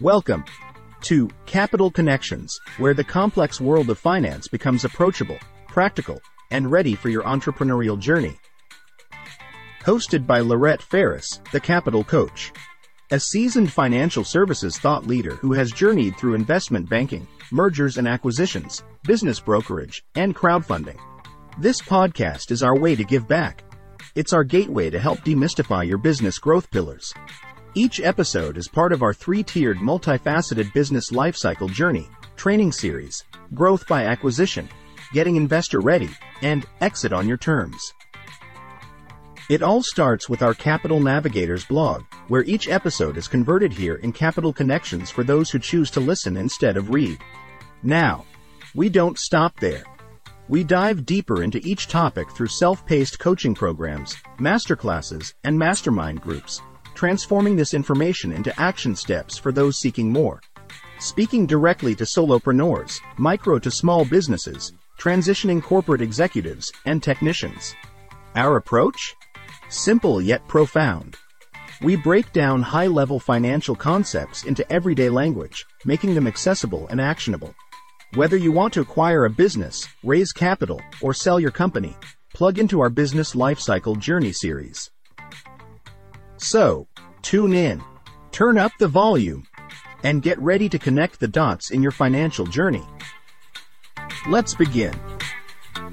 Welcome to Capital Connections, where the complex world of finance becomes approachable, practical, and ready for your entrepreneurial journey. Hosted by Lorette Ferris, the Capital Coach, a seasoned financial services thought leader who has journeyed through investment banking, mergers and acquisitions, business brokerage, and crowdfunding. This podcast is our way to give back. It's our gateway to help demystify your business growth pillars. Each episode is part of our three-tiered multifaceted business lifecycle journey, training series, growth by acquisition, getting investor ready, and exit on your terms. It all starts with our Capital Navigators blog, where each episode is converted here in Capital Connections for those who choose to listen instead of read. Now, we don't stop there. We dive deeper into each topic through self-paced coaching programs, masterclasses, and mastermind groups transforming this information into action steps for those seeking more. Speaking directly to solopreneurs, micro to small businesses, transitioning corporate executives, and technicians. Our approach? Simple yet profound. We break down high level financial concepts into everyday language, making them accessible and actionable. Whether you want to acquire a business, raise capital, or sell your company, plug into our Business Lifecycle Journey series. So, tune in, turn up the volume, and get ready to connect the dots in your financial journey. Let's begin.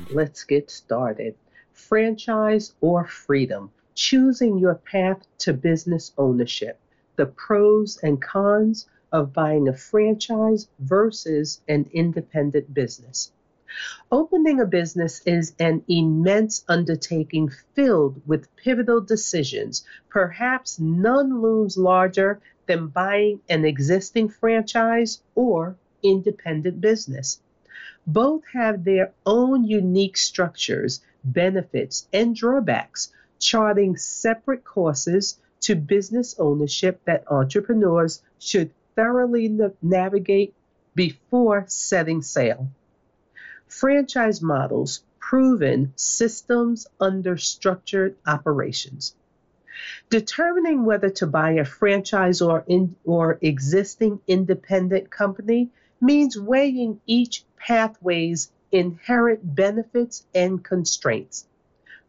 Let's get started. Franchise or freedom, choosing your path to business ownership, the pros and cons of buying a franchise versus an independent business. Opening a business is an immense undertaking filled with pivotal decisions. Perhaps none looms larger than buying an existing franchise or independent business. Both have their own unique structures, benefits, and drawbacks, charting separate courses to business ownership that entrepreneurs should thoroughly navigate before setting sail. Franchise models, proven systems under structured operations. Determining whether to buy a franchise or, in, or existing independent company means weighing each pathway's inherent benefits and constraints.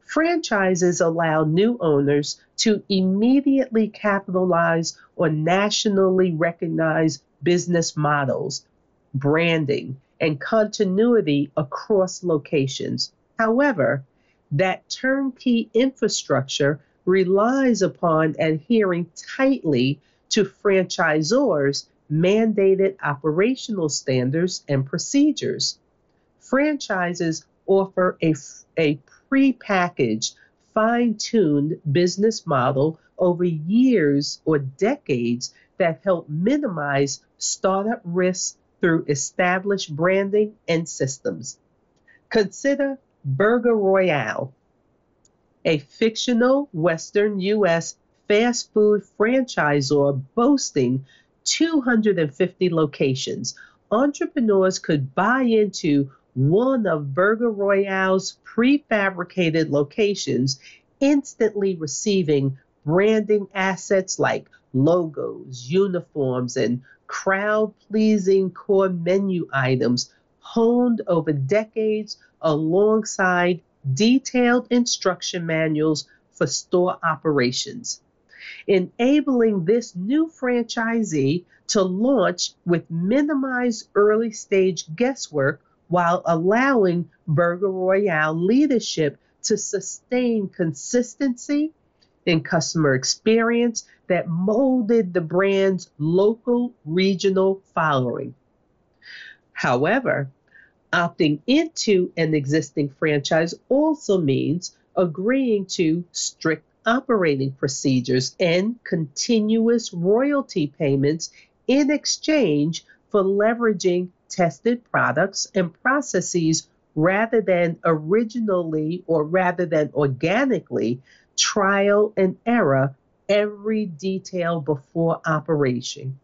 Franchises allow new owners to immediately capitalize on nationally recognized business models, branding, and continuity across locations. However, that turnkey infrastructure relies upon adhering tightly to franchisors' mandated operational standards and procedures. Franchises offer a, a pre-packaged, fine-tuned business model over years or decades that help minimize startup risks through established branding and systems. Consider Burger Royale, a fictional Western U.S. fast food franchisor boasting 250 locations. Entrepreneurs could buy into one of Burger Royale's prefabricated locations, instantly receiving branding assets like logos, uniforms, and crowd pleasing core menu items honed over decades alongside detailed instruction manuals for store operations, enabling this new franchisee to launch with minimized early stage guesswork while allowing Burger Royale leadership to sustain consistency in customer experience that molded the brand's local regional following. However, opting into an existing franchise also means agreeing to strict operating procedures and continuous royalty payments in exchange for leveraging tested products and processes rather than originally or rather than organically trial and error every detail before operation.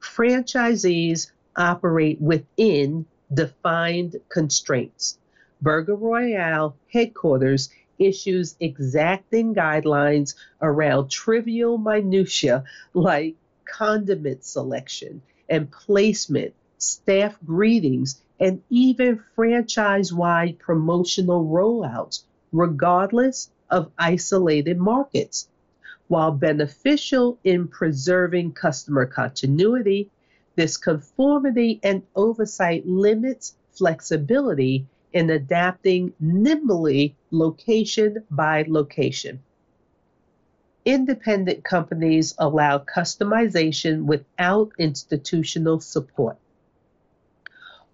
Franchisees operate within defined constraints. Burger Royale headquarters issues exacting guidelines around trivial minutiae like condiment selection and placement, staff greetings, and even franchise wide promotional rollouts, regardless of isolated markets. While beneficial in preserving customer continuity, this conformity and oversight limits flexibility in adapting nimbly location by location. Independent companies allow customization without institutional support.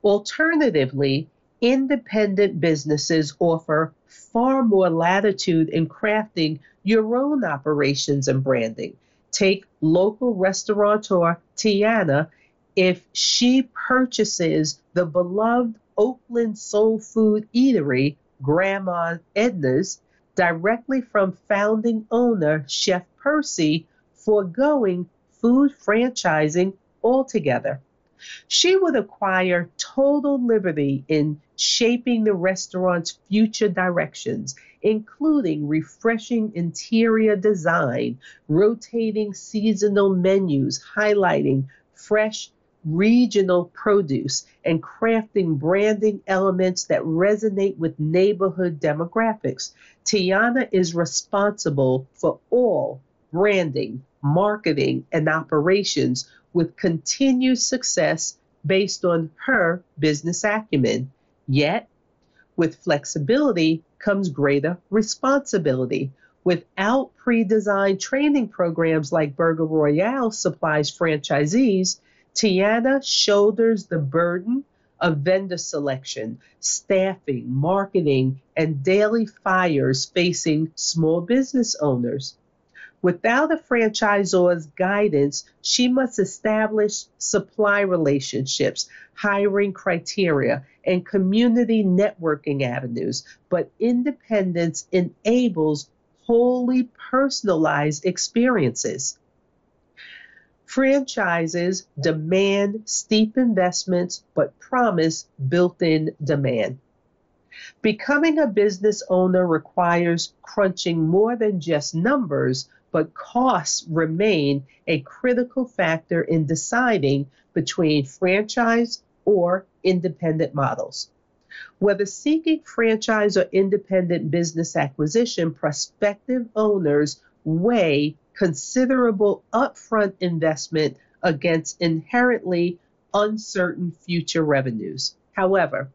Alternatively, independent businesses offer far more latitude in crafting your own operations and branding. Take local restaurateur Tiana if she purchases the beloved Oakland Soul Food Eatery, Grandma Edna's, directly from founding owner Chef Percy, foregoing food franchising altogether. She would acquire total liberty in shaping the restaurant's future directions, including refreshing interior design, rotating seasonal menus, highlighting fresh regional produce, and crafting branding elements that resonate with neighborhood demographics. Tiana is responsible for all branding, marketing, and operations with continued success based on her business acumen. Yet, with flexibility comes greater responsibility. Without pre designed training programs like Burger Royale supplies franchisees, Tiana shoulders the burden of vendor selection, staffing, marketing, and daily fires facing small business owners. Without a franchisor's guidance, she must establish supply relationships, hiring criteria, and community networking avenues. But independence enables wholly personalized experiences. Franchises demand steep investments but promise built in demand. Becoming a business owner requires crunching more than just numbers, but costs remain a critical factor in deciding between franchise or independent models. Whether seeking franchise or independent business acquisition, prospective owners weigh considerable upfront investment against inherently uncertain future revenues. However,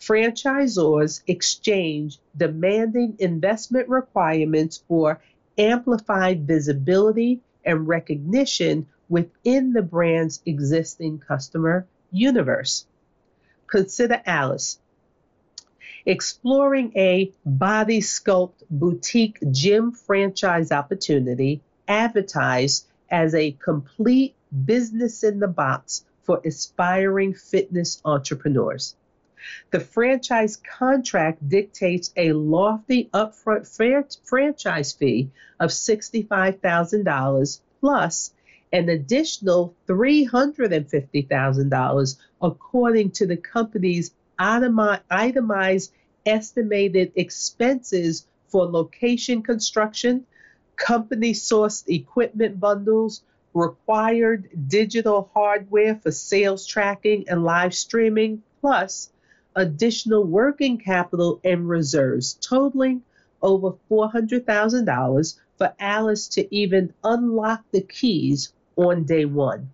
franchisors exchange demanding investment requirements for amplified visibility and recognition within the brand's existing customer universe. Consider Alice, exploring a body sculpt boutique gym franchise opportunity advertised as a complete business in the box for aspiring fitness entrepreneurs. The franchise contract dictates a lofty upfront franchise fee of $65,000 plus an additional $350,000 according to the company's itemized estimated expenses for location construction, company sourced equipment bundles, required digital hardware for sales tracking and live streaming, plus additional working capital and reserves totaling over $400,000 for Alice to even unlock the keys on day one.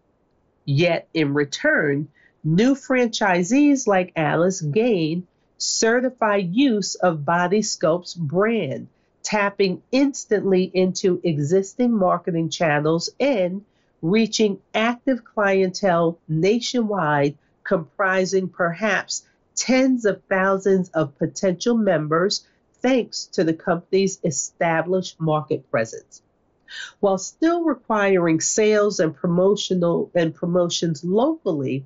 Yet, in return, New franchisees like Alice gain certified use of Body Sculpt's brand, tapping instantly into existing marketing channels and reaching active clientele nationwide, comprising perhaps tens of thousands of potential members thanks to the company's established market presence. While still requiring sales and promotional and promotions locally,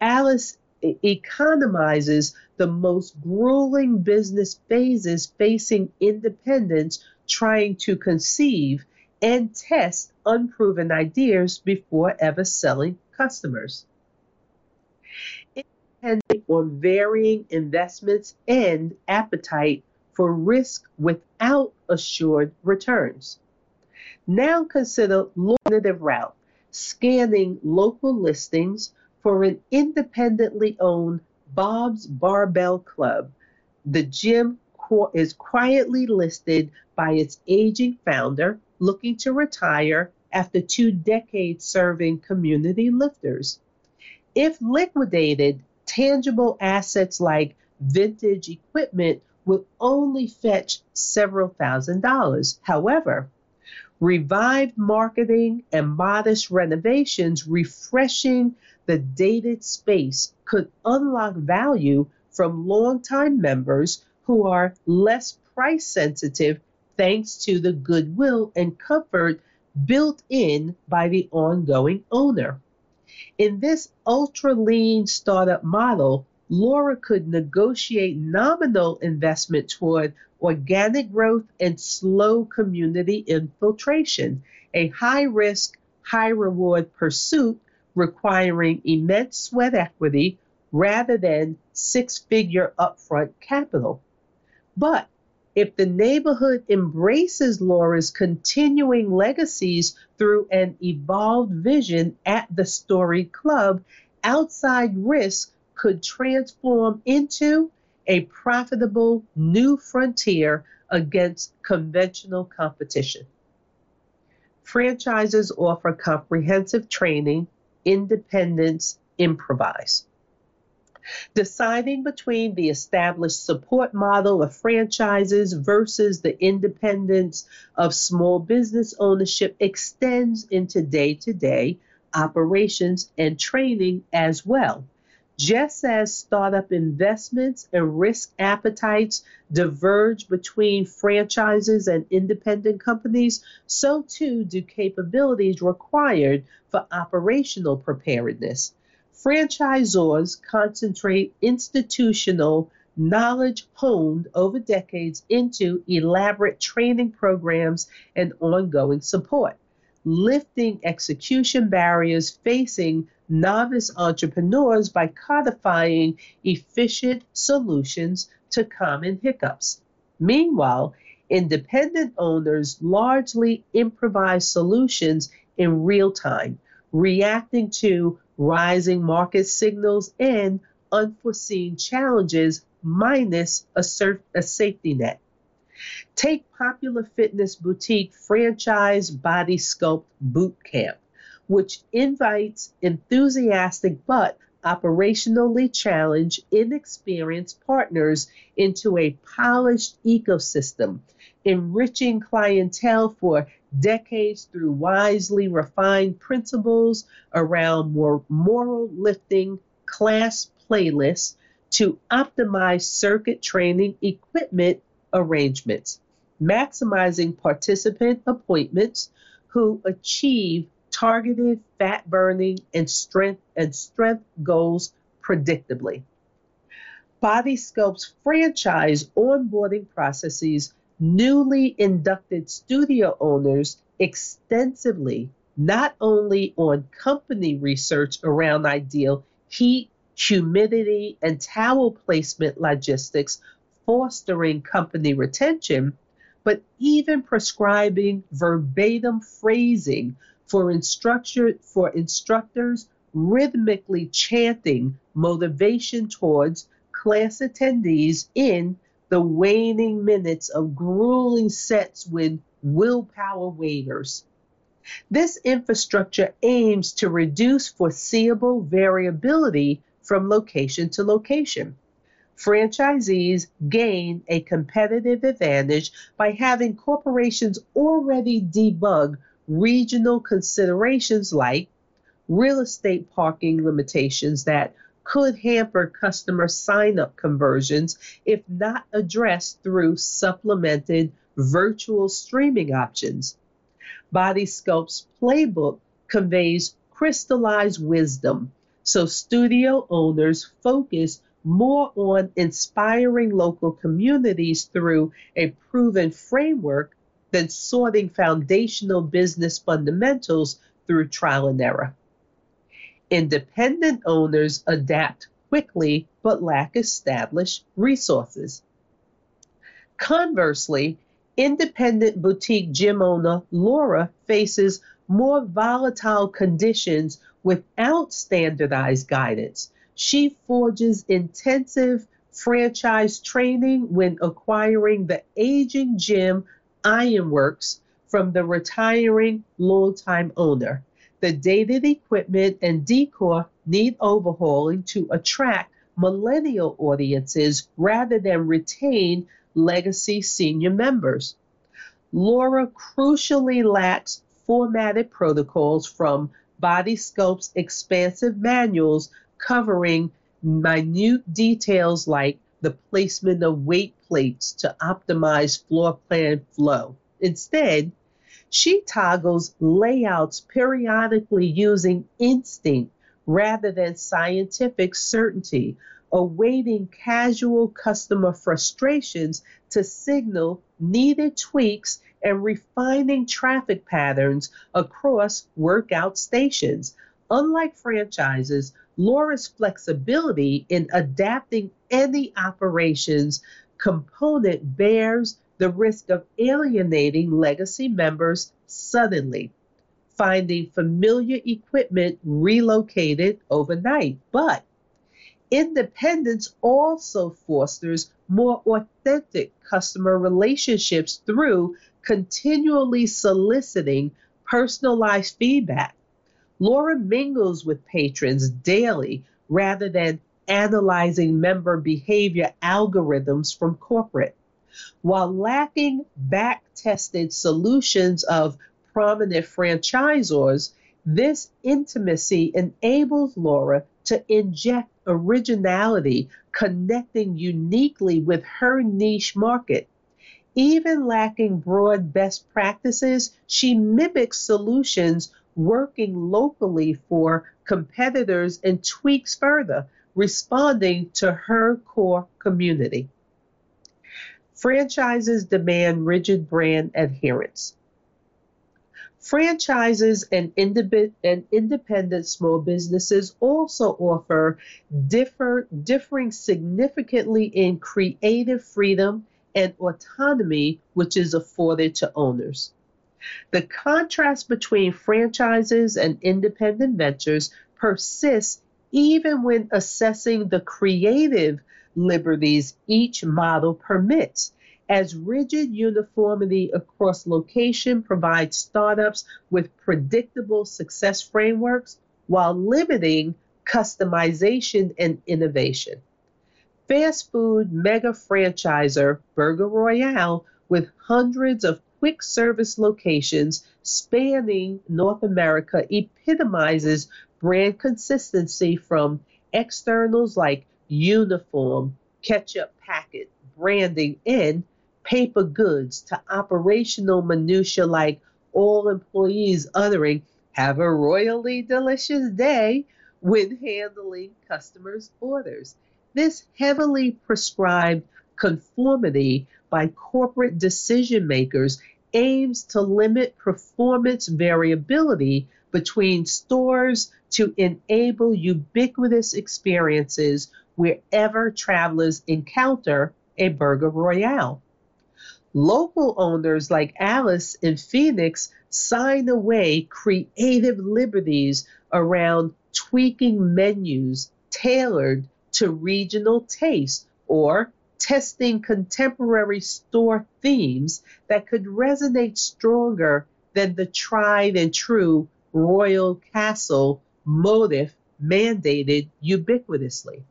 Alice economizes the most grueling business phases facing independents trying to conceive and test unproven ideas before ever selling customers. Depending on varying investments and appetite for risk without assured returns. Now consider alternative route scanning local listings for an independently owned Bob's Barbell Club. The gym is quietly listed by its aging founder looking to retire after two decades serving community lifters. If liquidated, tangible assets like vintage equipment would only fetch several thousand dollars. However, revived marketing and modest renovations refreshing the dated space could unlock value from longtime members who are less price sensitive thanks to the goodwill and comfort built in by the ongoing owner. In this ultra lean startup model, Laura could negotiate nominal investment toward organic growth and slow community infiltration, a high risk, high reward pursuit requiring immense sweat equity rather than six figure upfront capital. But if the neighborhood embraces Laura's continuing legacies through an evolved vision at the Story Club, outside risk could transform into a profitable new frontier against conventional competition. Franchises offer comprehensive training, independence, improvise. Deciding between the established support model of franchises versus the independence of small business ownership extends into day to day operations and training as well. Just as startup investments and risk appetites diverge between franchises and independent companies, so too do capabilities required for operational preparedness. Franchisors concentrate institutional knowledge honed over decades into elaborate training programs and ongoing support, lifting execution barriers facing novice entrepreneurs by codifying efficient solutions to common hiccups. Meanwhile, independent owners largely improvise solutions in real time, reacting to rising market signals and unforeseen challenges minus a, surf- a safety net. Take popular fitness boutique franchise Body Sculpt Boot Camp which invites enthusiastic but operationally challenged, inexperienced partners into a polished ecosystem, enriching clientele for decades through wisely refined principles around more moral lifting class playlists to optimize circuit training equipment arrangements, maximizing participant appointments who achieve targeted fat burning and strength and strength goals predictably. Body Sculpt's franchise onboarding processes newly inducted studio owners extensively not only on company research around ideal heat, humidity, and towel placement logistics, fostering company retention, but even prescribing verbatim phrasing for instructor for instructors rhythmically chanting motivation towards class attendees in the waning minutes of grueling sets with willpower waiters. This infrastructure aims to reduce foreseeable variability from location to location. Franchisees gain a competitive advantage by having corporations already debug regional considerations like real estate parking limitations that could hamper customer sign up conversions if not addressed through supplemented virtual streaming options. Body Sculpt's playbook conveys crystallized wisdom, so studio owners focus more on inspiring local communities through a proven framework than sorting foundational business fundamentals through trial and error. Independent owners adapt quickly but lack established resources. Conversely, independent boutique gym owner Laura faces more volatile conditions without standardized guidance. She forges intensive franchise training when acquiring the aging gym Ironworks from the retiring longtime owner. The dated equipment and decor need overhauling to attract millennial audiences rather than retain legacy senior members. Laura crucially lacks formatted protocols from Body Sculpt's expansive manuals covering minute details like the placement of weight plates to optimize floor plan flow. Instead, she toggles layouts periodically using instinct rather than scientific certainty, awaiting casual customer frustrations to signal needed tweaks and refining traffic patterns across workout stations. Unlike franchises, Laura's flexibility in adapting any operations component bears the risk of alienating legacy members suddenly, finding familiar equipment relocated overnight. But independence also fosters more authentic customer relationships through continually soliciting personalized feedback. Laura mingles with patrons daily rather than analyzing member behavior algorithms from corporate. While lacking back tested solutions of prominent franchisors, this intimacy enables Laura to inject originality, connecting uniquely with her niche market. Even lacking broad best practices, she mimics solutions working locally for competitors and tweaks further, responding to her core community. Franchises demand rigid brand adherence. Franchises and, and independent small businesses also offer differ, differing significantly in creative freedom and autonomy which is afforded to owners. The contrast between franchises and independent ventures persists even when assessing the creative liberties each model permits, as rigid uniformity across location provides startups with predictable success frameworks while limiting customization and innovation. Fast food mega franchisor Burger Royale, with hundreds of quick service locations spanning North America, epitomizes brand consistency from externals like uniform, ketchup packet, branding, and paper goods to operational minutia like all employees uttering, have a royally delicious day when handling customers' orders. This heavily prescribed conformity by corporate decision makers aims to limit performance variability between stores to enable ubiquitous experiences wherever travelers encounter a Burger Royale. Local owners like Alice in Phoenix sign away creative liberties around tweaking menus tailored to regional taste or testing contemporary store themes that could resonate stronger than the tried and true royal castle motif mandated ubiquitously.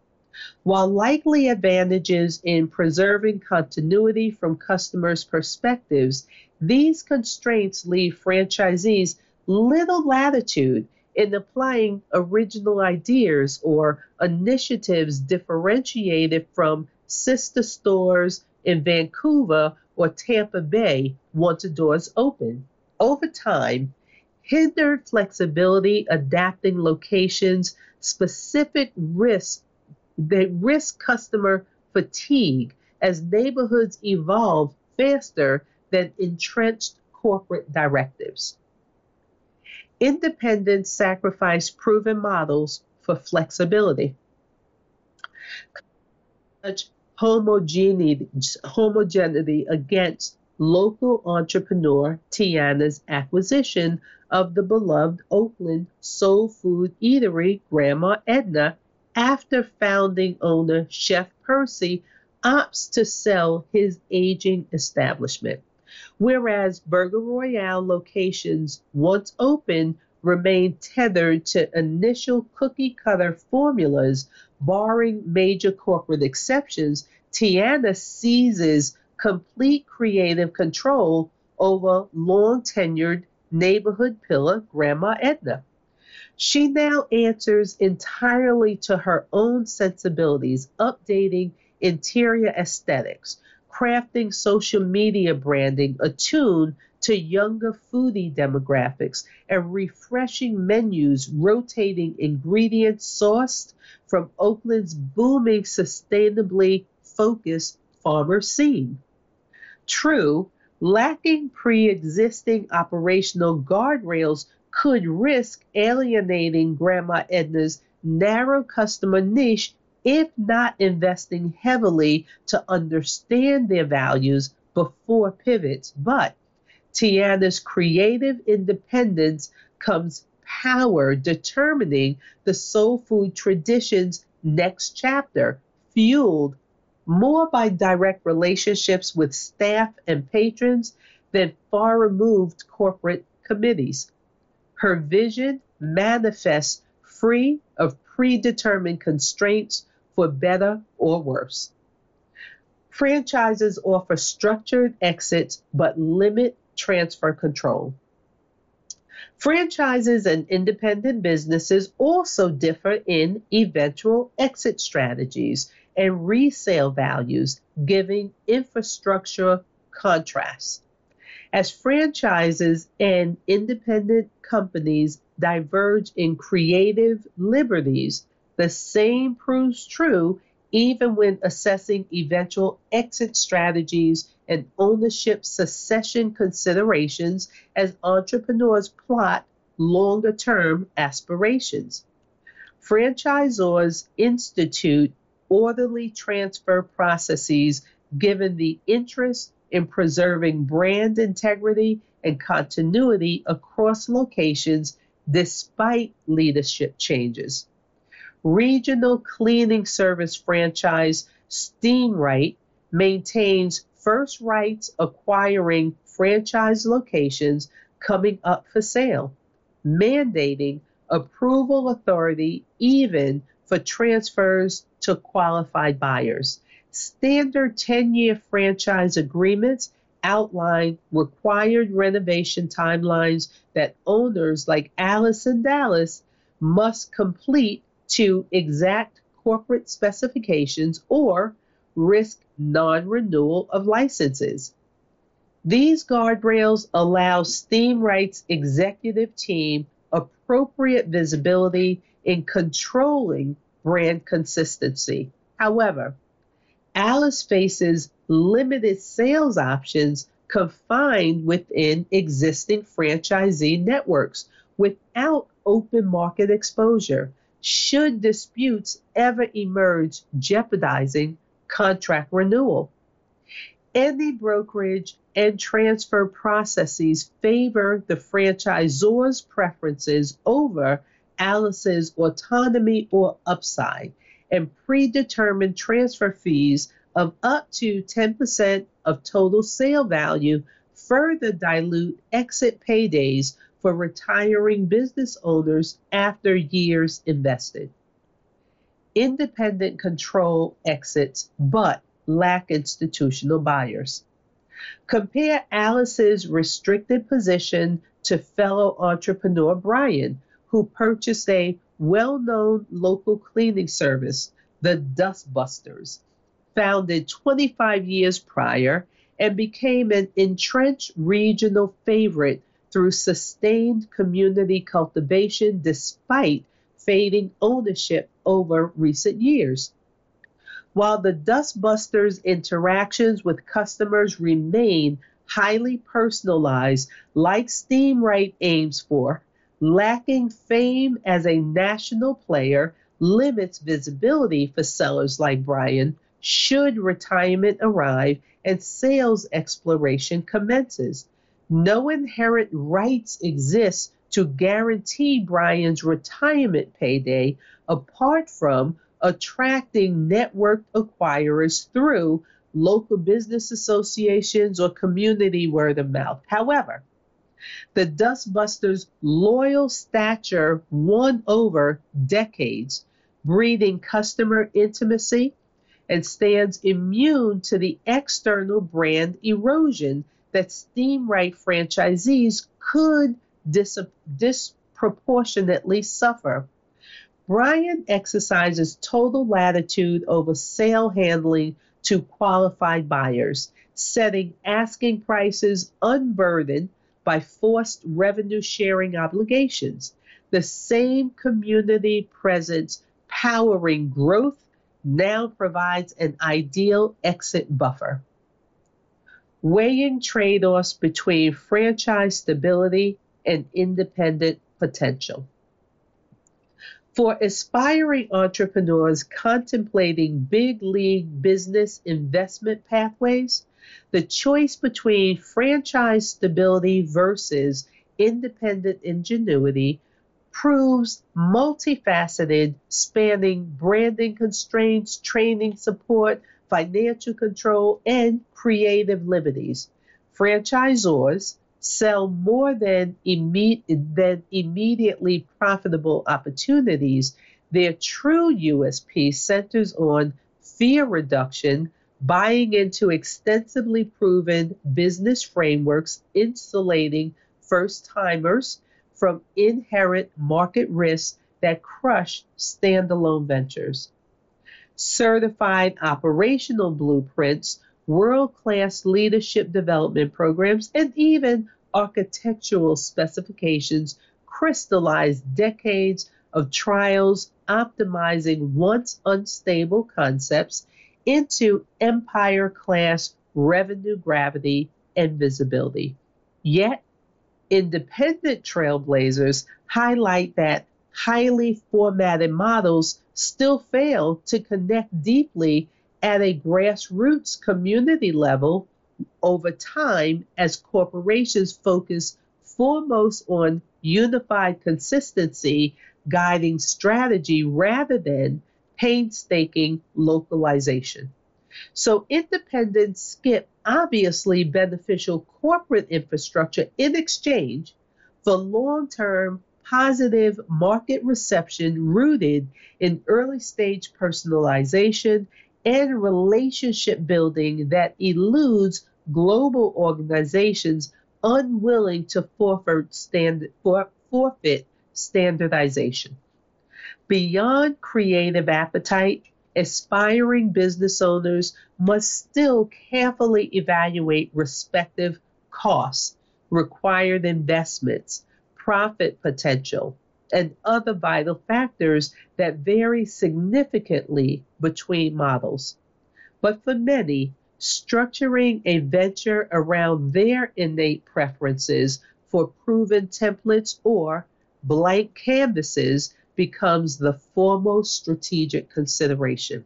While likely advantages in preserving continuity from customers' perspectives, these constraints leave franchisees little latitude in applying original ideas or initiatives differentiated from sister stores in Vancouver or Tampa Bay once the doors open. Over time, hindered flexibility adapting locations, specific risks they risk customer fatigue as neighborhoods evolve faster than entrenched corporate directives. Independents sacrifice proven models for flexibility homogeneity, homogeneity against local entrepreneur Tiana's acquisition of the beloved Oakland soul food eatery Grandma Edna after founding owner Chef Percy opts to sell his aging establishment. Whereas Burger Royale locations, once open, remain tethered to initial cookie cutter formulas, barring major corporate exceptions, Tiana seizes complete creative control over long tenured neighborhood pillar Grandma Edna. She now answers entirely to her own sensibilities, updating interior aesthetics, crafting social media branding attuned to younger foodie demographics, and refreshing menus rotating ingredients sourced from Oakland's booming sustainably focused farmer scene. True, lacking pre existing operational guardrails could risk alienating Grandma Edna's narrow customer niche if not investing heavily to understand their values before pivots. But Tiana's creative independence comes power determining the soul food tradition's next chapter, fueled more by direct relationships with staff and patrons than far removed corporate committees. Her vision manifests free of predetermined constraints for better or worse. Franchises offer structured exits but limit transfer control. Franchises and independent businesses also differ in eventual exit strategies and resale values, giving infrastructure contrasts. As franchises and independent companies diverge in creative liberties, the same proves true even when assessing eventual exit strategies and ownership succession considerations as entrepreneurs plot longer term aspirations. Franchisors institute orderly transfer processes given the interest in preserving brand integrity and continuity across locations despite leadership changes. Regional cleaning service franchise SteamRite maintains first rights acquiring franchise locations coming up for sale, mandating approval authority even for transfers to qualified buyers. Standard 10 year franchise agreements outline required renovation timelines that owners like Alice and Dallas must complete to exact corporate specifications or risk non renewal of licenses. These guardrails allow SteamRite's executive team appropriate visibility in controlling brand consistency. However, Alice faces limited sales options confined within existing franchisee networks without open market exposure should disputes ever emerge jeopardizing contract renewal. Any brokerage and transfer processes favor the franchisor's preferences over Alice's autonomy or upside, and predetermined transfer fees of up to 10% of total sale value further dilute exit paydays for retiring business owners after years invested. Independent control exits, but lack institutional buyers. Compare Alice's restricted position to fellow entrepreneur Brian, who purchased a well known local cleaning service, the Dustbusters, founded 25 years prior and became an entrenched regional favorite through sustained community cultivation despite fading ownership over recent years. While the Dustbusters' interactions with customers remain highly personalized, like SteamRite aims for, lacking fame as a national player limits visibility for sellers like Brian, should retirement arrive and sales exploration commences. No inherent rights exist to guarantee Brian's retirement payday apart from attracting networked acquirers through local business associations or community word of mouth. However, the Dustbusters' loyal stature won over decades, breeding customer intimacy and stands immune to the external brand erosion that Steamrite franchisees could dis- disproportionately suffer. Brian exercises total latitude over sale handling to qualified buyers, setting asking prices unburdened by forced revenue sharing obligations. The same community presence powering growth now provides an ideal exit buffer. Weighing trade offs between franchise stability and independent potential. For aspiring entrepreneurs contemplating big league business investment pathways, the choice between franchise stability versus independent ingenuity proves multifaceted, spanning branding constraints, training support, financial control, and creative liberties. Franchisors sell more than, imme- than immediately profitable opportunities. Their true USP centers on fear reduction, buying into extensively proven business frameworks, insulating first timers from inherent market risks that crush standalone ventures. Certified operational blueprints, world class leadership development programs, and even architectural specifications crystallize decades of trials optimizing once unstable concepts into empire class revenue gravity and visibility. Yet, independent trailblazers highlight that highly formatted models still fail to connect deeply at a grassroots community level over time as corporations focus foremost on unified consistency guiding strategy rather than painstaking localization. So independents skip obviously beneficial corporate infrastructure in exchange for long term positive market reception rooted in early stage personalization and relationship building that eludes global organizations unwilling to forfeit, stand, for, forfeit standardization. Beyond creative appetite, aspiring business owners must still carefully evaluate respective costs, required investments, profit potential, and other vital factors that vary significantly between models. But for many, structuring a venture around their innate preferences for proven templates or blank canvases becomes the foremost strategic consideration.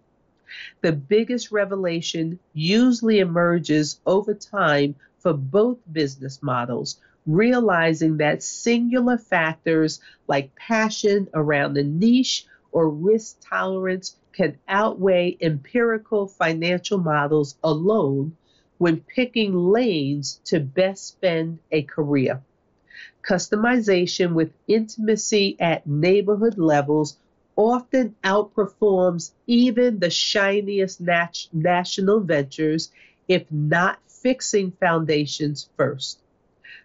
The biggest revelation usually emerges over time for both business models, realizing that singular factors like passion around the niche or risk tolerance can outweigh empirical financial models alone when picking lanes to best spend a career. Customization with intimacy at neighborhood levels often outperforms even the shiniest nat- national ventures if not fixing foundations first.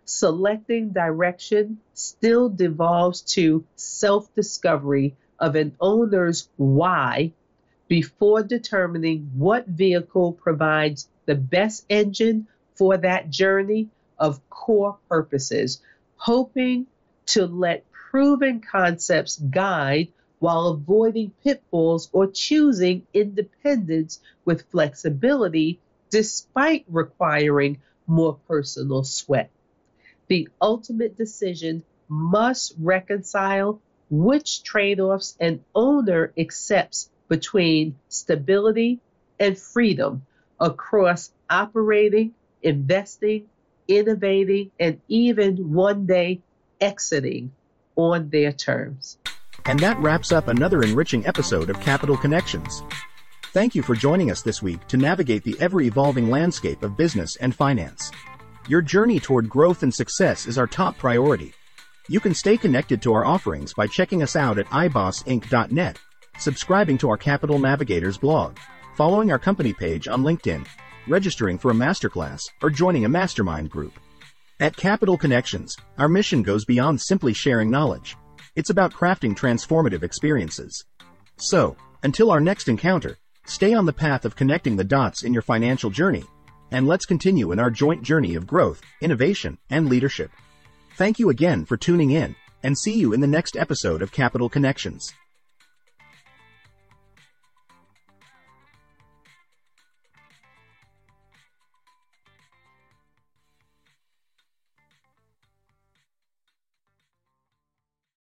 Selecting direction still devolves to self discovery of an owner's why before determining what vehicle provides the best engine for that journey of core purposes, hoping to let proven concepts guide while avoiding pitfalls or choosing independence with flexibility despite requiring more personal sweat. The ultimate decision must reconcile which trade offs an owner accepts between stability and freedom across operating, investing, innovating, and even one day exiting on their terms. And that wraps up another enriching episode of Capital Connections. Thank you for joining us this week to navigate the ever evolving landscape of business and finance. Your journey toward growth and success is our top priority. You can stay connected to our offerings by checking us out at ibossinc.net, subscribing to our Capital Navigators blog, following our company page on LinkedIn, registering for a masterclass, or joining a mastermind group. At Capital Connections, our mission goes beyond simply sharing knowledge. It's about crafting transformative experiences. So, until our next encounter, stay on the path of connecting the dots in your financial journey, and let's continue in our joint journey of growth, innovation, and leadership. Thank you again for tuning in, and see you in the next episode of Capital Connections.